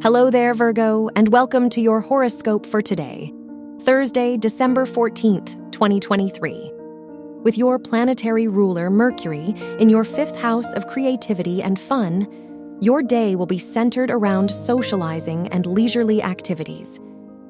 Hello there, Virgo, and welcome to your horoscope for today, Thursday, December 14th, 2023. With your planetary ruler, Mercury, in your fifth house of creativity and fun, your day will be centered around socializing and leisurely activities.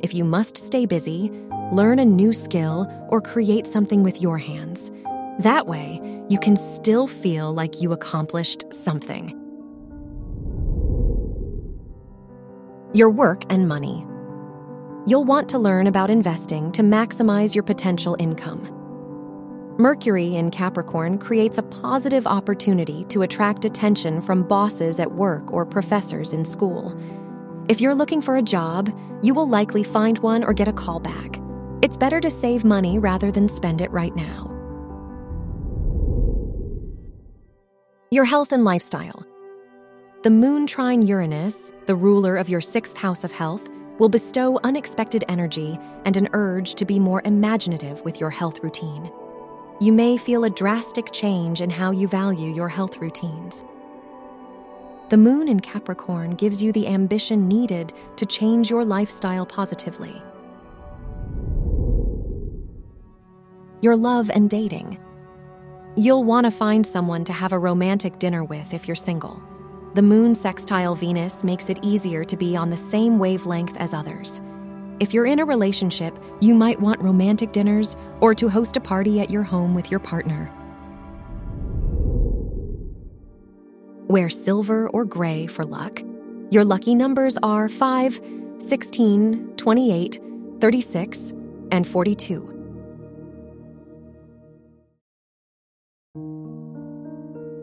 If you must stay busy, learn a new skill, or create something with your hands. That way, you can still feel like you accomplished something. Your work and money. You'll want to learn about investing to maximize your potential income. Mercury in Capricorn creates a positive opportunity to attract attention from bosses at work or professors in school. If you're looking for a job, you will likely find one or get a call back. It's better to save money rather than spend it right now. Your health and lifestyle. The moon trine Uranus, the ruler of your sixth house of health, will bestow unexpected energy and an urge to be more imaginative with your health routine. You may feel a drastic change in how you value your health routines. The moon in Capricorn gives you the ambition needed to change your lifestyle positively. Your love and dating. You'll want to find someone to have a romantic dinner with if you're single. The moon sextile Venus makes it easier to be on the same wavelength as others. If you're in a relationship, you might want romantic dinners or to host a party at your home with your partner. Wear silver or gray for luck. Your lucky numbers are 5, 16, 28, 36, and 42.